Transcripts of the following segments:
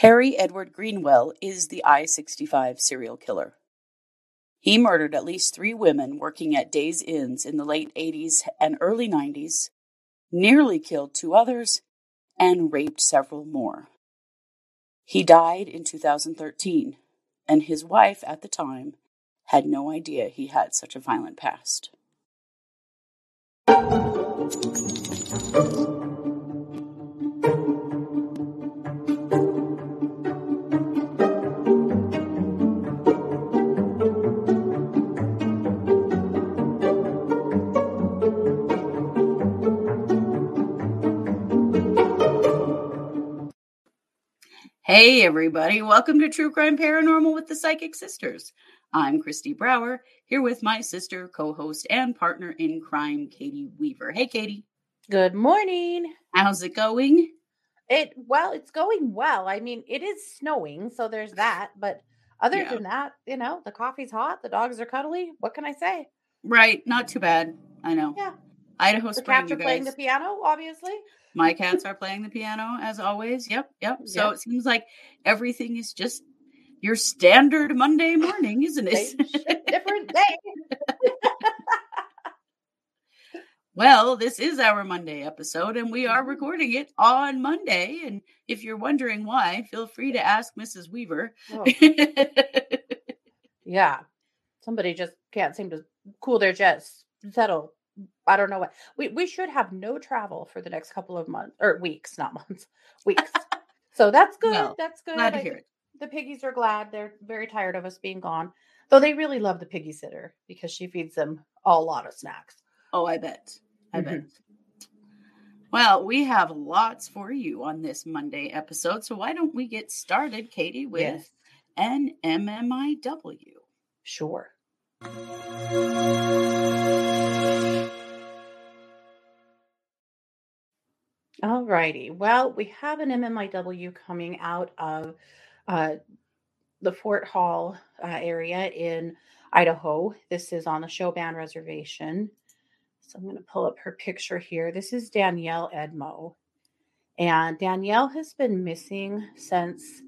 Harry Edward Greenwell is the I 65 serial killer. He murdered at least three women working at Days Inns in the late 80s and early 90s, nearly killed two others, and raped several more. He died in 2013, and his wife at the time had no idea he had such a violent past. Hey, everybody. Welcome to True Crime Paranormal with the Psychic Sisters. I'm Christy Brower, here with my sister, co host, and partner in crime, Katie Weaver. Hey, Katie. Good morning. How's it going? It well, it's going well. I mean, it is snowing, so there's that. But other Yeah. than that, you know, the coffee's hot, the dogs are cuddly. What can I say? Right. Not too bad. I know. Yeah. Idaho The Spring, cats are playing the piano, obviously. My cats are playing the piano as always. Yep. Yep. So Yep. it seems like everything is just your standard Monday morning, isn't it? different day. Well, this is our Monday episode, and we are Mhm. recording it on Monday. And if you're wondering why, feel free to ask Mrs. Weaver. Oh, yeah. Somebody just can't seem to cool their jets, settle. I don't know what. We we should have no travel for the next couple of months or weeks, not months, weeks. so that's good. Well, that's good. Glad to I hear it. the piggies are glad. They're very tired of us being gone. Though they really love the piggy sitter because she feeds them a lot of snacks. Oh, I bet. I Mhm. bet. Well, we have lots for you on this Monday episode. So why don't we get started, Katie, with Yes. an MMIW? Sure. All righty. Well, we have an MMIW coming out of uh, the Fort Hall uh, area in Idaho. This is on the Sho-Ban Reservation. So I'm going to pull up her picture here. This is Danielle Edmo. And Danielle has been missing since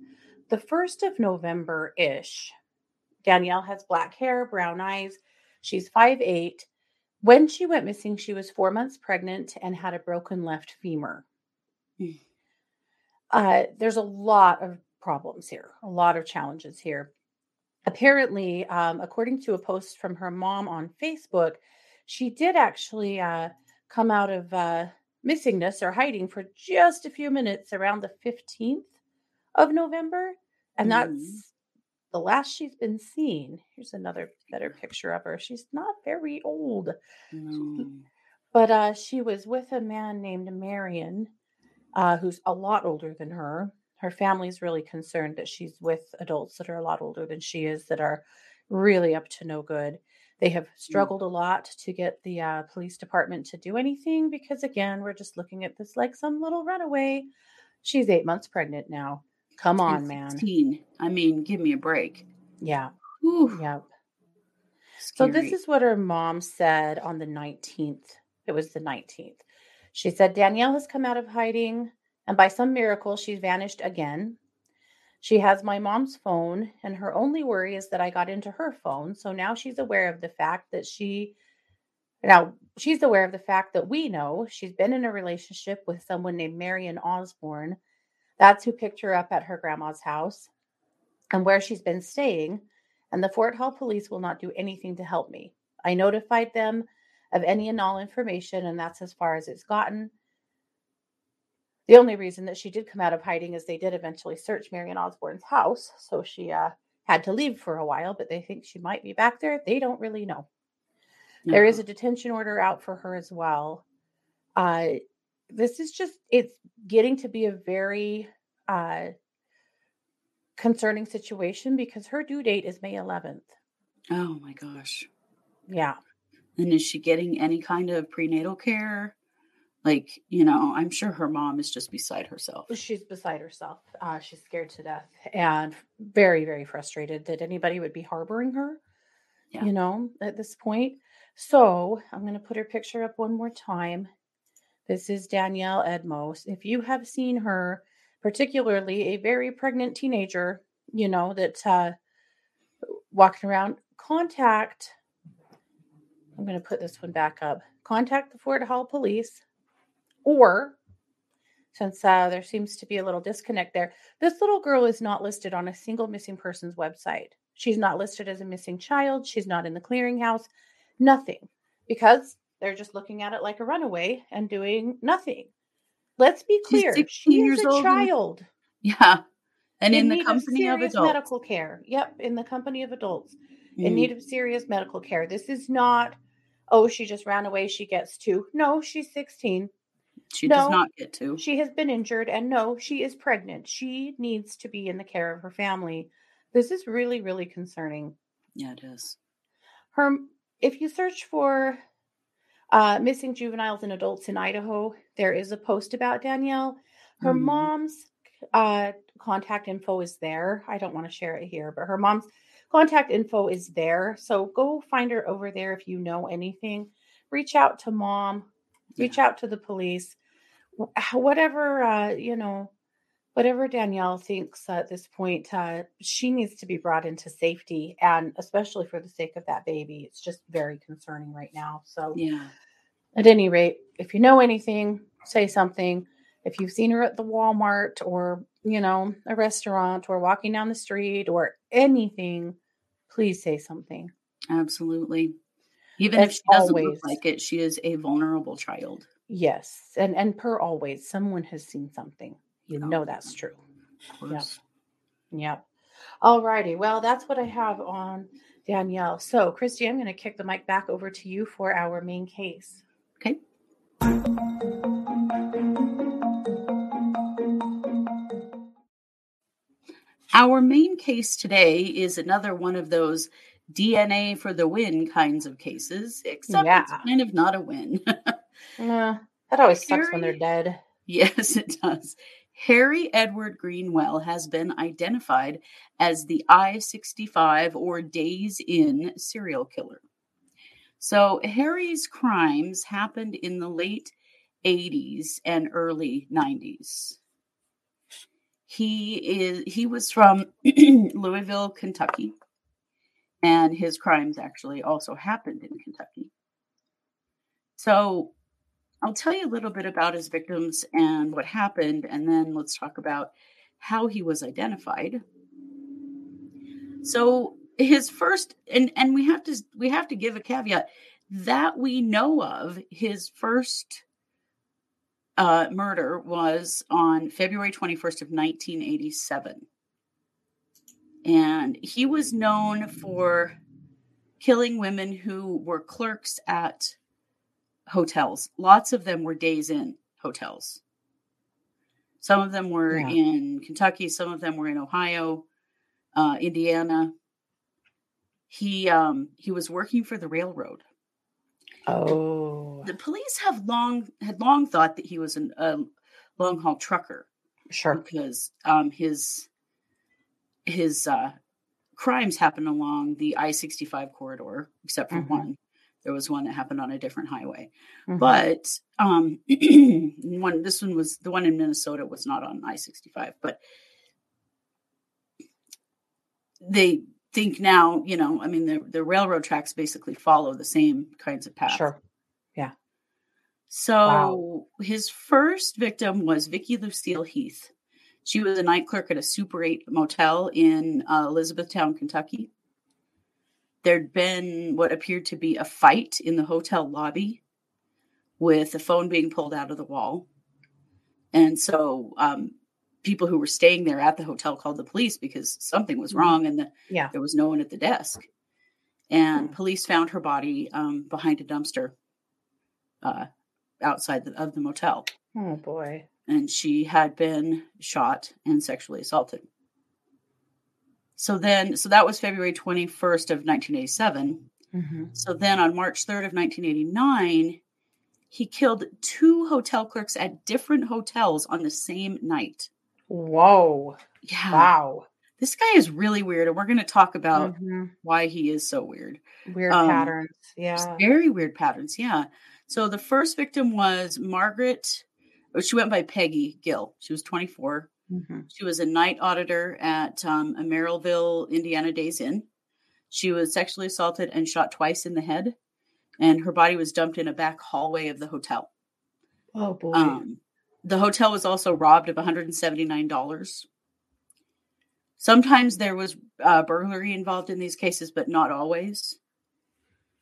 the 1st of November ish. Danielle has black hair, brown eyes. She's 5'8. When she went missing, she was four months pregnant and had a broken left femur. Mm. Uh, there's a lot of problems here, a lot of challenges here. Apparently, um, according to a post from her mom on Facebook, she did actually uh, come out of uh, missingness or hiding for just a few minutes around the 15th of November. And Mhm. that's the last she's been seen. Here's another better picture of her. She's not very old, No. but uh, she was with a man named Marion, uh, who's a lot older than her. Her family's really concerned that she's with adults that are a lot older than she is, that are really up to no good. They have struggled a lot to get the uh, police department to do anything because, again, we're just looking at this like some little runaway. She's eight months pregnant now. Come on, man. 16. I mean, give me a break. Yeah. Whew, Yep. So this is what her mom said on the 19th. It was the 19th. She said Danielle has come out of hiding and by some miracle she's vanished again. She has my mom's phone and her only worry is that I got into her phone. So now she's aware of the fact that she now she's aware of the fact that we know she's been in a relationship with someone named Marion Osborne. That's who picked her up at her grandma's house and where she's been staying and the Fort Hall police will not do anything to help me. I notified them of any and all information, and that's as far as it's gotten. The only reason that she did come out of hiding is they did eventually search Marion Osborne's house, so she uh, had to leave for a while, but they think she might be back there. They don't really know. There is a detention order out for her as well. Uh, this is just, it's getting to be a very uh, concerning situation because her due date is May 11th. Oh my gosh. Yeah. And is she getting any kind of prenatal care? Like, you know, I'm sure her mom is just beside herself. She's beside herself. Uh, she's scared to death and very, very frustrated that anybody would be harboring her, Yeah. you know, at this point. So I'm going to put her picture up one more time. This is Danielle Edmos. If you have seen her, particularly a very pregnant teenager, you know, that's uh, walking around, contact. I'm going to put this one back up. Contact the Fort Hall police, or since uh, there seems to be a little disconnect there, this little girl is not listed on a single missing persons website. She's not listed as a missing child. She's not in the clearinghouse. Nothing, because they're just looking at it like a runaway and doing nothing. Let's be clear. She is a old. child. Yeah. And in, in the company of, of adults. medical care. Yep. In the company of adults. Mm. In need of serious medical care. This is not, oh, she just ran away. She gets two. No, she's 16. She no, does not get to. She has been injured. And no, she is pregnant. She needs to be in the care of her family. This is really, really concerning. Yeah, it is. Her, if you search for uh, missing juveniles and adults in Idaho. There is a post about Danielle. Her mm mom's uh, contact info is there. I don't want to share it here, but her mom's contact info is there. So go find her over there if you know anything. Reach out to mom, reach yeah. out to the police, whatever, uh, you know, whatever Danielle thinks at this point, uh, she needs to be brought into safety, and especially for the sake of that baby, it's just very concerning right now. So, yeah. At any rate, if you know anything, say something. If you've seen her at the Walmart or you know a restaurant or walking down the street or anything, please say something. Absolutely. Even As if she doesn't always, look like it, she is a vulnerable child. Yes, and and per always, someone has seen something. You oh, know that's true. Yep. Yep. All righty. Well, that's what I have on Danielle. So, Christy, I'm going to kick the mic back over to you for our main case. Okay. Our main case today is another one of those DNA for the win kinds of cases, except yeah. it's kind of not a win. that always Harry, sucks when they're dead. Yes, it does. Harry Edward Greenwell has been identified as the I 65 or Days Inn serial killer. So, Harry's crimes happened in the late 80s and early 90s. He is he was from Louisville, Kentucky, and his crimes actually also happened in Kentucky. So, I'll tell you a little bit about his victims and what happened, and then let's talk about how he was identified. So his first and and we have to we have to give a caveat that we know of his first uh, murder was on February 21st of 1987. And he was known for killing women who were clerks at hotels. Lots of them were Days Inn hotels. Some of them were yeah. in Kentucky, some of them were in Ohio, uh, Indiana. He um, he was working for the railroad. Oh, the police have long had long thought that he was an, a long haul trucker. Sure, because um, his his uh, crimes happened along the I sixty five corridor, except for mm-hmm. one. There was one that happened on a different highway. Mm-hmm. But um, one this one was the one in Minnesota was not on I sixty five, but they think now, you know, I mean the the railroad tracks basically follow the same kinds of paths. Sure. Yeah. So wow. his first victim was Vicky Lucille Heath. She was a night clerk at a Super 8 motel in uh, Elizabethtown, Kentucky there'd been what appeared to be a fight in the hotel lobby with a phone being pulled out of the wall. And so um, people who were staying there at the hotel called the police because something was mm-hmm. wrong and the, yeah. there was no one at the desk. And mm-hmm. police found her body um, behind a dumpster uh, outside the, of the motel. Oh, boy. And she had been shot and sexually assaulted. So then, so that was February 21st of 1987. Mm-hmm. So then on March 3rd of 1989, he killed two hotel clerks at different hotels on the same night. Whoa. Yeah. Wow. This guy is really weird. And we're going to talk about mm-hmm. why he is so weird. Weird um, patterns. Yeah. Very weird patterns. Yeah. So the first victim was Margaret. Oh, she went by Peggy Gill. She was 24. Mm-hmm. She was a night auditor at um, a Merrillville, Indiana Days Inn. She was sexually assaulted and shot twice in the head, and her body was dumped in a back hallway of the hotel. Oh boy. Um, the hotel was also robbed of $179. Sometimes there was uh, burglary involved in these cases, but not always.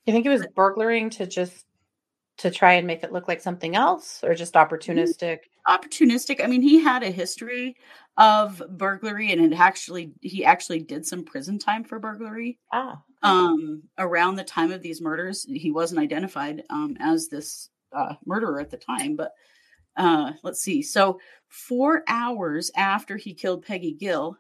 you think it was burglaring to just to try and make it look like something else, or just opportunistic? Opportunistic. I mean, he had a history of burglary, and it actually he actually did some prison time for burglary. Ah. Um, around the time of these murders, he wasn't identified um, as this uh, murderer at the time, but uh, let's see. So, four hours after he killed Peggy Gill,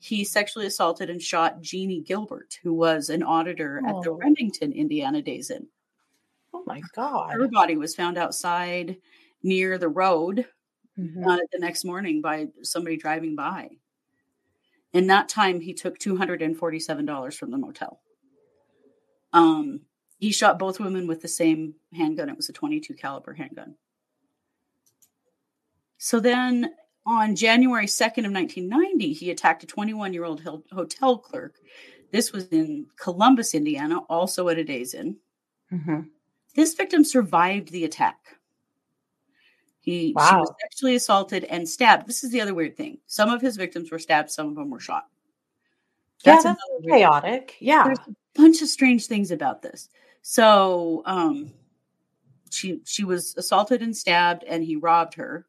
he sexually assaulted and shot Jeannie Gilbert, who was an auditor at the Oh. Remington, Indiana Days Inn. Oh my god. Her body was found outside near the road Mhm. uh, the next morning by somebody driving by. In that time, he took two hundred and forty-seven dollars from the motel. Um, he shot both women with the same handgun. It was a twenty-two caliber handgun. So then, on January second of nineteen ninety, he attacked a twenty-one-year-old hotel clerk. This was in Columbus, Indiana, also at a Days Inn. Mhm. This victim survived the attack. He she was sexually assaulted and stabbed. This is the other weird thing. Some of his victims were stabbed, some of them were shot. Yeah, that's another weird- chaotic. Yeah. There's a bunch of strange things about this. So, um, she she was assaulted and stabbed, and he robbed her.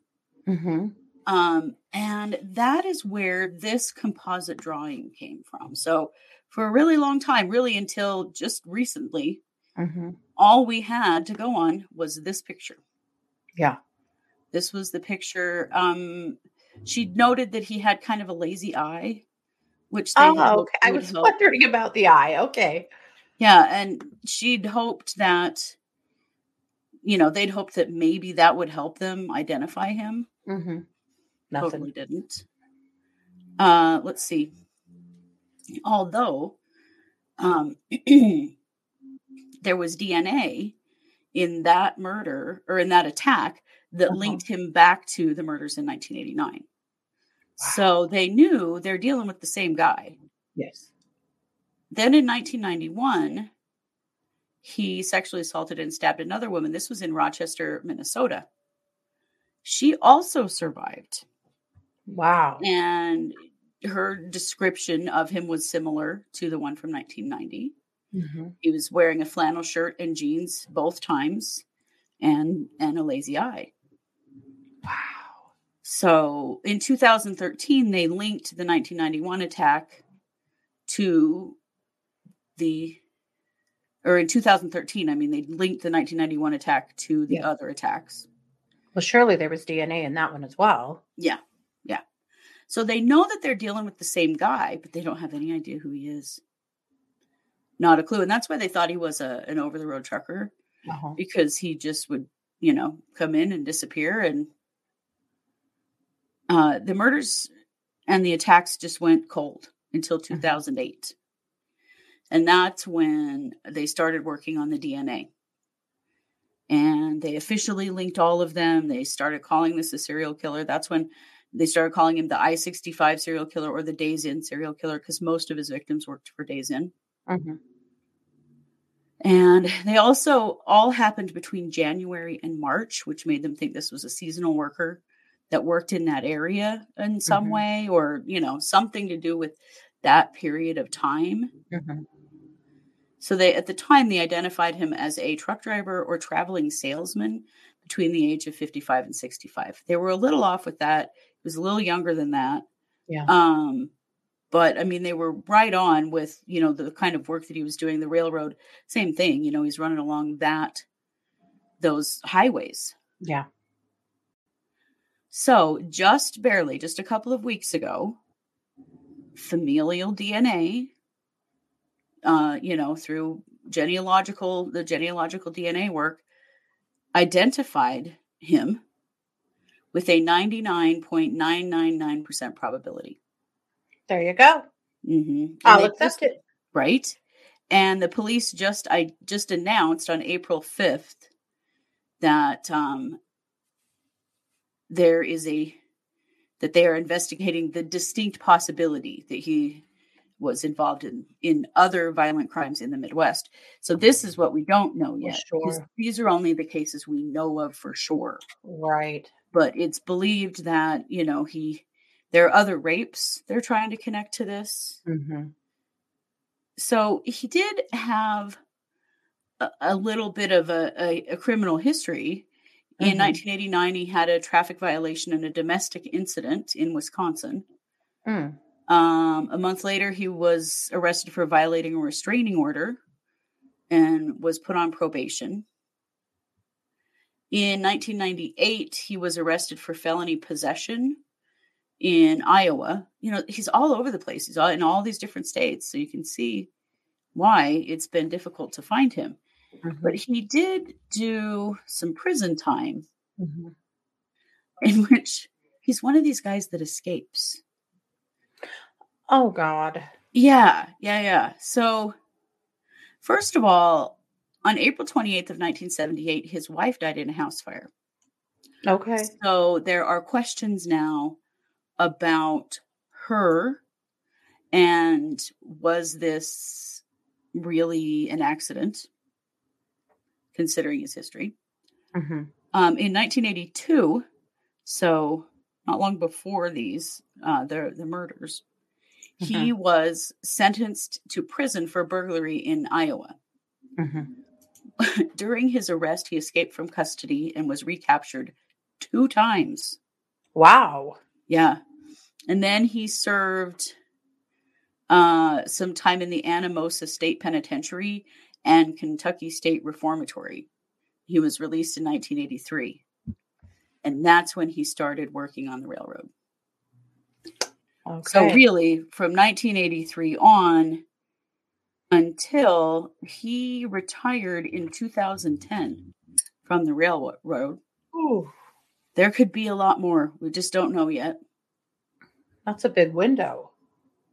hmm Um, and that is where this composite drawing came from. So, for a really long time, really until just recently, hmm all we had to go on was this picture. Yeah. This was the picture. Um, she noted that he had kind of a lazy eye, which they Oh, okay. I was wondering about the eye. Okay. Yeah, and she'd hoped that, you know, they'd hoped that maybe that would help them identify him. hmm Nothing. Totally didn't. Uh, let's see. Although, um, there was DNA in that murder or in that attack that Uh-huh. linked him back to the murders in 1989. So they knew they're dealing with the same guy. Yes. Then in 1991, he sexually assaulted and stabbed another woman. This was in Rochester, Minnesota. She also survived. Wow. And her description of him was similar to the one from 1990. hmm He was wearing a flannel shirt and jeans both times and and a lazy eye. Wow. So in 2013, they linked the 1991 attack to the, or in 2013, I mean, they linked the 1991 attack to the Yeah. other attacks. Well, surely there was DNA in that one as well. Yeah. Yeah. So they know that they're dealing with the same guy, but they don't have any idea who he is. Not a clue. And that's why they thought he was a, an over the road trucker Uh-huh. because he just would, you know, come in and disappear. And uh, the murders and the attacks just went cold until 2008. And that's when they started working on the DNA. And they officially linked all of them. They started calling this a serial killer. That's when they started calling him the I 65 serial killer or the Days Inn serial killer because most of his victims worked for Days Inn. hmm And they also all happened between January and March, which made them think this was a seasonal worker that worked in that area in some Mhm. way or, you know, something to do with that period of time. hmm So they at the time they identified him as a truck driver or traveling salesman between the age of 55 and 65. They were a little off with that. He was a little younger than that. Yeah. Um but I mean they were right on with, you know, the kind of work that he was doing the railroad same thing, you know, he's running along that those highways. Yeah. So, just barely just a couple of weeks ago, familial DNA uh, you know, through genealogical the genealogical DNA work identified him with a 99.999% probability. There you go. hmm I'll accept it. right? And the police just I just announced on April 5th that um there is a that they are investigating the distinct possibility that he was involved in in other violent crimes in the Midwest. So this is what we don't know yet. Sure. These are only the cases we know of for sure. Right. But it's believed that, you know, he there are other rapes they're trying to connect to this. Mm-hmm. So he did have a, a little bit of a, a, a criminal history. In Mhm. 1989, he had a traffic violation and a domestic incident in Wisconsin. Mm. Um, a month later, he was arrested for violating a restraining order and was put on probation. In 1998, he was arrested for felony possession in Iowa. You know, he's all over the place. He's all in all these different states. So you can see why it's been difficult to find him. Mhm. But he did do some prison time Mhm. in which he's one of these guys that escapes. Oh God. Yeah, yeah, yeah. So, first of all, on April 28th of 1978, his wife died in a house fire. Okay. So, there are questions now about her and was this really an accident considering his history? Mm-hmm. Um, in 1982, so not long before these, uh, the the murders, he was sentenced to prison for burglary in Iowa. Mm-hmm. During his arrest, he escaped from custody and was recaptured two times. Wow. Yeah, and then he served uh, some time in the Anamosa State Penitentiary and Kentucky State Reformatory. He was released in 1983. And that's when he started working on the railroad. Okay. So, really, from 1983 on until he retired in 2010 from the railroad, Ooh, there could be a lot more. We just don't know yet. that's a big window.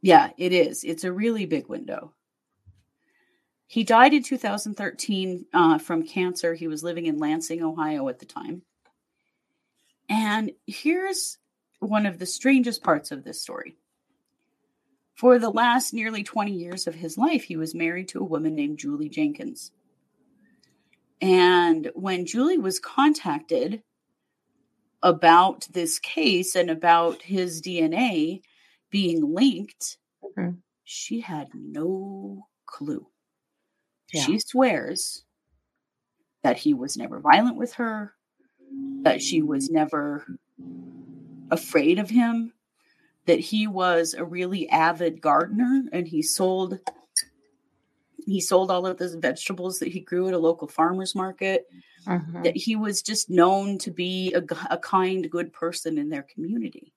Yeah, it is. It's a really big window. He died in 2013 uh, from cancer. He was living in Lansing, Ohio at the time. And here's one of the strangest parts of this story. For the last nearly 20 years of his life, he was married to a woman named Julie Jenkins. And when Julie was contacted about this case and about his DNA being linked, Mhm. she had no clue. Yeah. She swears that he was never violent with her, that she was never afraid of him, that he was a really avid gardener and he sold he sold all of those vegetables that he grew at a local farmers market Mhm. that he was just known to be a kind good person in their community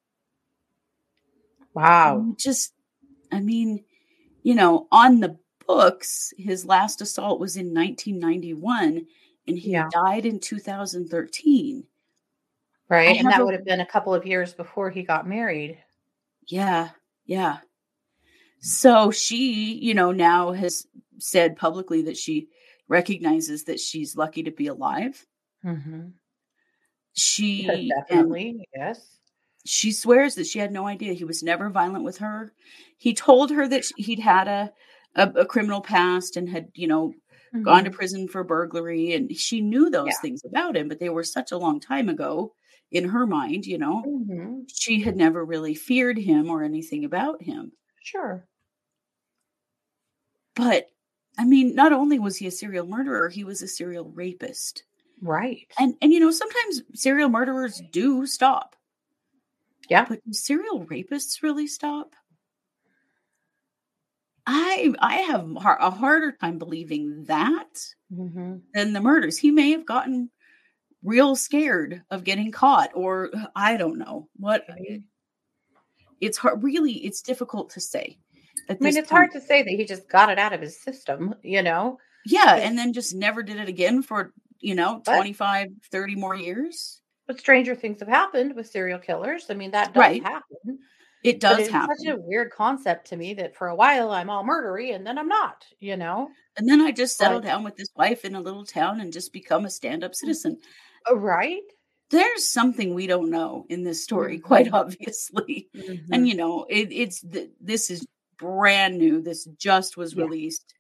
Wow. And just i mean you know on the books his last assault was in 1991 and he Yeah. died in 2013 Right. I And that a- would have been a couple of years before he got married. Yeah, yeah. So she, you know, now has said publicly that she recognizes that she's lucky to be alive. Mm-hmm. She and Definitely. Yes. she swears that she had no idea he was never violent with her. He told her that he'd had a a, a criminal past and had, you know, gone to prison for burglary, and she knew those Yeah. things about him, but they were such a long time ago in her mind. You know, hmm she had never really feared him or anything about him. Sure. But I mean, not only was he a serial murderer, he was a serial rapist. Right. And and you know, sometimes serial murderers do stop. Yeah. But serial rapists really stop? I I have a harder time believing that hmm than the murders. He may have gotten real scared of getting caught or I don't know. What it's hard really it's difficult to say. I mean, it's hard to say that he just got it out of his system, you know? Yeah, and then just never did it again for, you know, But- 25, 30 more years. But stranger things have happened with serial killers. I mean, that does Right. happen. It does it's happen. such a weird concept to me that for a while I'm all murdery and then I'm not, you know? and then I just settle like- down with this wife in a little town and just become a stand-up citizen. Uh, Right? there's something we don't know in this story, quite Mhm. obviously. And Mhm. you know, it, it's th- this is brand new. This just was Yeah. released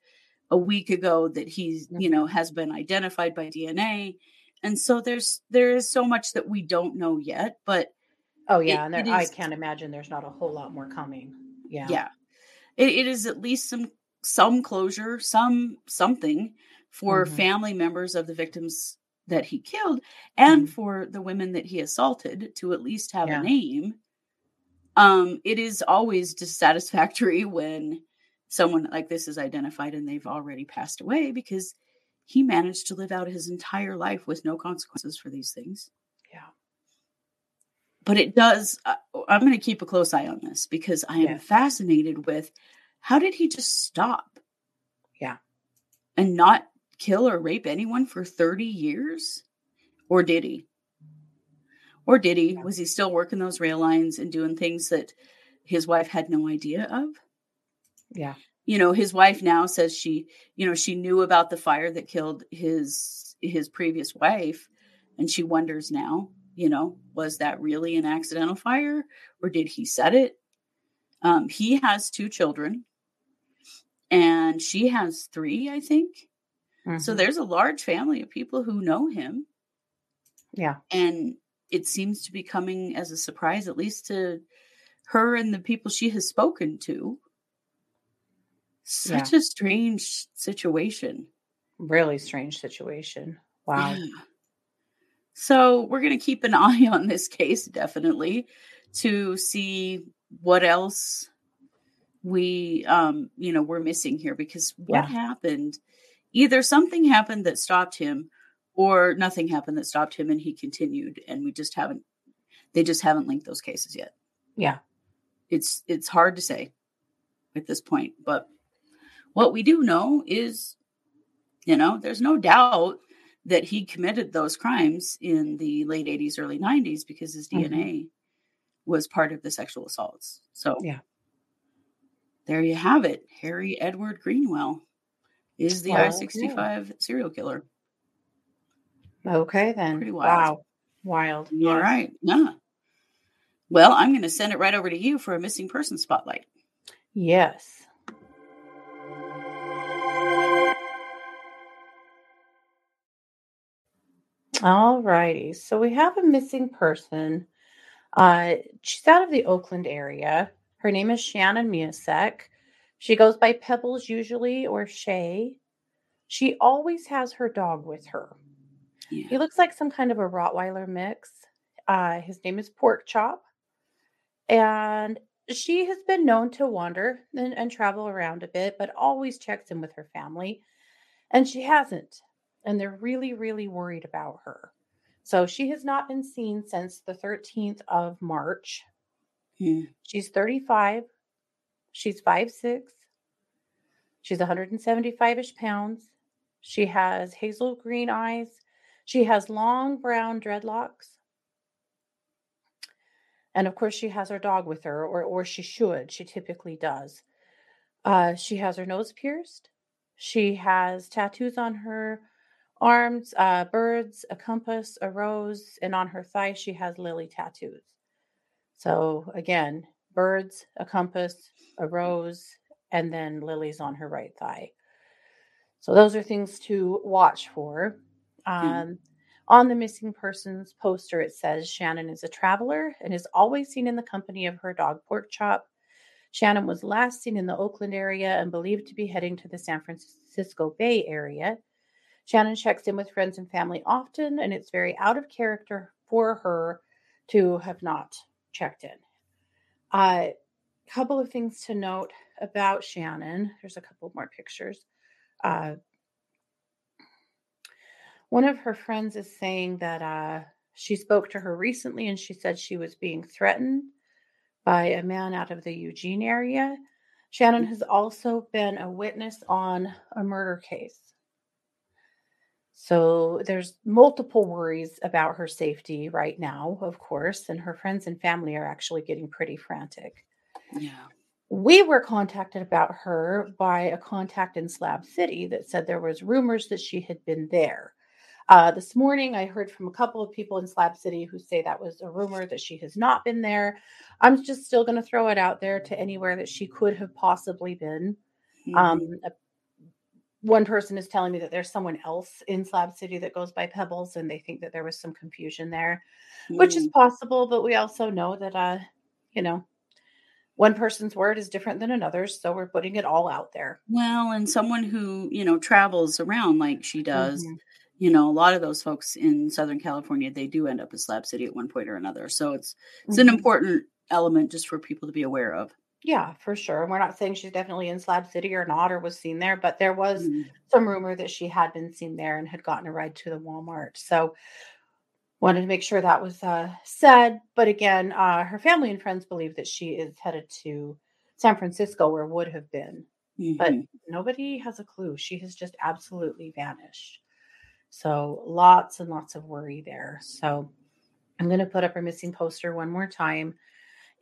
a week ago that he's you Mhm. know has been identified by DNA, and so there's there is so much that we don't know yet. But Oh it, yeah, and it there, I can't imagine there's not a whole lot more coming. Yeah. yeah, it, it is at least some some closure, some something for Mhm. family members of the victims that he killed and Mhm. for the women that he assaulted to at least have a name. Um, it is always dissatisfactory when someone like this is identified and they've already passed away because he managed to live out his entire life with no consequences for these things. Yeah. But it does, uh, I'm going to keep a close eye on this because I am Yes. fascinated with how did he just stop? Yeah. And not kill or rape anyone for 30 years? Or did he? Or did he? Yeah. Was he still working those rail lines and doing things that his wife had no idea of? Yeah. You know, his wife now says she, you know, she knew about the fire that killed his his previous wife and she wonders now, you know, was that really an accidental fire or did he set it? Um, he has two children and she has three, I think. So Mhm. there's a large family of people who know him Yeah. and it seems to be coming as a surprise at least to her and the people she has spoken to such a strange situation Really strange situation. Wow. Yeah. So we're going to keep an eye on this case definitely to see what else we um you know we're missing here because what Yeah. happened either something happened that stopped him or nothing happened that stopped him and he continued and we just haven't they just haven't linked those cases yet Yeah. it's it's hard to say at this point but what we do know is you know there's no doubt that he committed those crimes in the late 80s early 90s because his Mhm. dna was part of the sexual assaults so Yeah. there you have it harry edward greenwell is the Okay. i-65 serial killer Okay then. Pretty wild. Wow. Wild. all Yes. right yeah well i'm going to send it right over to you for a missing person spotlight Yes. All righty. So we have a missing person. Uh, she's out of the Oakland area. Her name is Shannon Miosek. She goes by Pebbles usually or Shay. She always has her dog with her. yeah He looks like some kind of a Rottweiler mix. Uh, his name is Pork Chop. And she has been known to wander and, and travel around a bit, but always checks in with her family. And she hasn't. And they're really, really worried about her. So she has not been seen since the 13th of March. Hmm. She's 35. She's 5'6. She's 175 ish pounds. She has hazel green eyes. She has long brown dreadlocks. And of course, she has her dog with her, or, or she should. She typically does. Uh, she has her nose pierced. She has tattoos on her arms uh, birds, a compass, a rose, and on her thigh, she has lily tattoos. So, again, birds, a compass, a rose, and then lilies on her right thigh. So, those are things to watch for. Um, on the missing persons poster, it says Shannon is a traveler and is always seen in the company of her dog Pork Chop. Shannon was last seen in the Oakland area and believed to be heading to the San Francisco Bay area. Shannon checks in with friends and family often, and it's very out of character for her to have not checked in. A uh, couple of things to note about Shannon. There's a couple more pictures. Uh, one of her friends is saying that uh, she spoke to her recently and she said she was being threatened by a man out of the Eugene area. Shannon has also been a witness on a murder case. So there's multiple worries about her safety right now, of course, and her friends and family are actually getting pretty frantic. Yeah. We were contacted about her by a contact in Slab City that said there was rumors that she had been there. Uh, this morning, I heard from a couple of people in Slab City who say that was a rumor that she has not been there. I'm just still going to throw it out there to anywhere that she could have possibly been. Mhm. Um, one person is telling me that there's someone else in Slab City that goes by Pebbles, and they think that there was some confusion there, which is Mm. possible. But we also know that, uh, you know, one person's word is different than another's, so we're putting it all out there. well, and someone who you know travels around like she does. Mhm. You know, a lot of those folks in Southern California, they do end up in Slab City at one point or another. So it's it's an Mhm. important element just for people to be aware of. Yeah, for sure. And we're not saying she's definitely in Slab City or not or was seen there, but there was Mm. some rumor that she had been seen there and had gotten a ride to the Walmart. So wanted to make sure that was uh, said. But again, uh, her family and friends believe that she is headed to San Francisco or would have been, but Mhm. nobody has a clue. She has just absolutely vanished. So lots and lots of worry there. So I'm going to put up her missing poster one more time.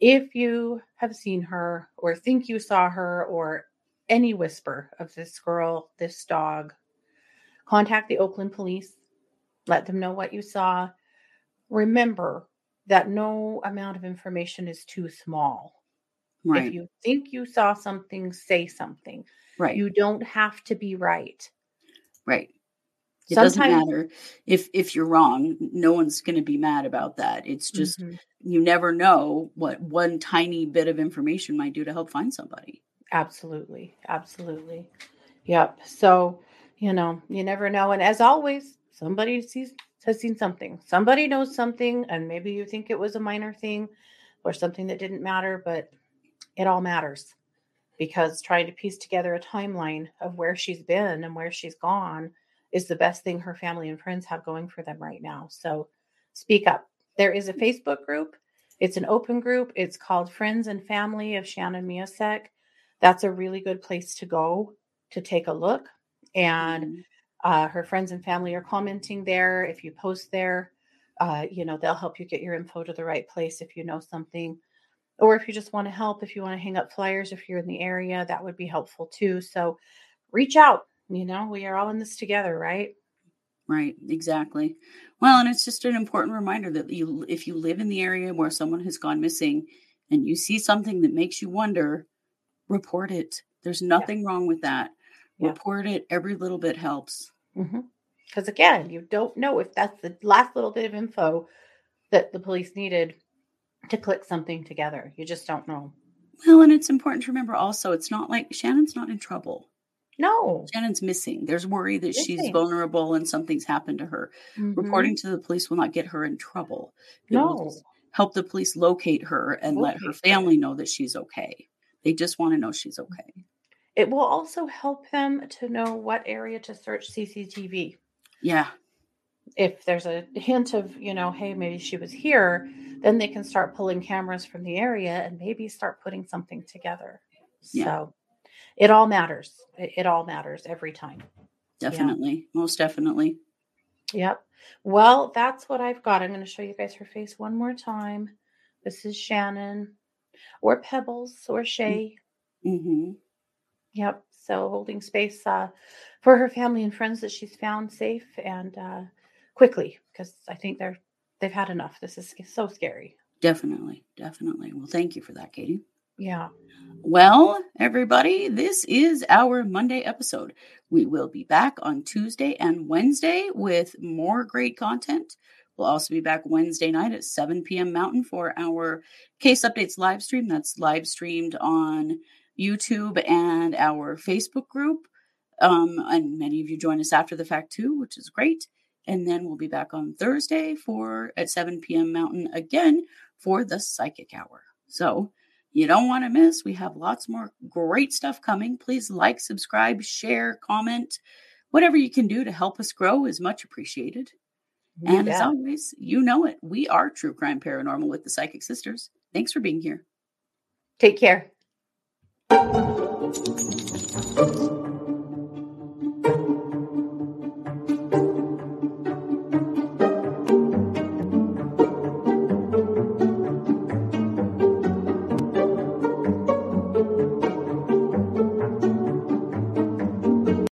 If you have seen her or think you saw her or any whisper of this girl, this dog, contact the Oakland police. Let them know what you saw. Remember that no amount of information is too small. right, If you think you saw something, say something. right, You don't have to be right. right. It doesn't matter if if you're wrong. No one's going to be mad about that. It's just Mhm. you never know what one tiny bit of information might do to help find somebody. Absolutely. Absolutely. Yep. So, you know, you never know. And as always, somebody sees has seen something. Somebody knows something, and maybe you think it was a minor thing or something that didn't matter, but it all matters because trying to piece together a timeline of where she's been and where she's gone is the best thing her family and friends have going for them right now. So speak up. There is a Facebook group. It's an open group. It's called Friends and Family of Shannon Miosek. That's a really good place to go to take a look. And Mhm. uh, her friends and family are commenting there. If you post there, uh, you know, they'll help you get your info to the right place if you know something. Or if you just want to help, if you want to hang up flyers, if you're in the area, that would be helpful too. So reach out. You know, we are all in this together, right? Right, exactly. Well, and it's just an important reminder that you, if you live in the area where someone has gone missing and you see something that makes you wonder, report it. There's nothing wrong with that. Yeah. Report it. Every little bit helps. Mm-hmm. Because again, you don't know if that's the last little bit of info that the police needed to click something together. You just don't know. Well, and it's important to remember also, it's not like Shannon's not in trouble. No. Shannon's missing. There's worry that she's vulnerable and something's happened to her. Mhm. Reporting to the police will not get her in trouble. It No. help the police locate her and let her her. family know that she's okay. They just want to know she's okay. It will also help them to know what area to search CCTV. Yeah. If there's a hint of, you know, hey, maybe she was here, then they can start pulling cameras from the area and maybe start putting something together. Yeah. So it all matters. It, it all matters every time. Definitely. Most definitely. Yep. Well, that's what I've got. I'm going to show you guys her face one more time. This is Shannon or Pebbles or Shay. hmm Yep. So holding space uh, for her family and friends that she's found safe and uh, quickly because I think they're they've had enough. This is so scary. Definitely. Definitely. Well, thank you for that, Katie. Yeah. Well, everybody, this is our Monday episode. We will be back on Tuesday and Wednesday with more great content. We'll also be back Wednesday night at 7 p.m. Mountain for our case updates live stream. That's live streamed on YouTube and our Facebook group. Um, and many of you join us after the fact too, which is great. And then we'll be back on Thursday for at 7 p.m. Mountain again for the psychic hour. So you don't want to miss. We have lots more great stuff coming. Please like, subscribe, share, comment. Whatever you can do to help us grow is much appreciated. You and as always, you know it. We are True Crime Paranormal with the Psychic Sisters. Thanks for being here. take care.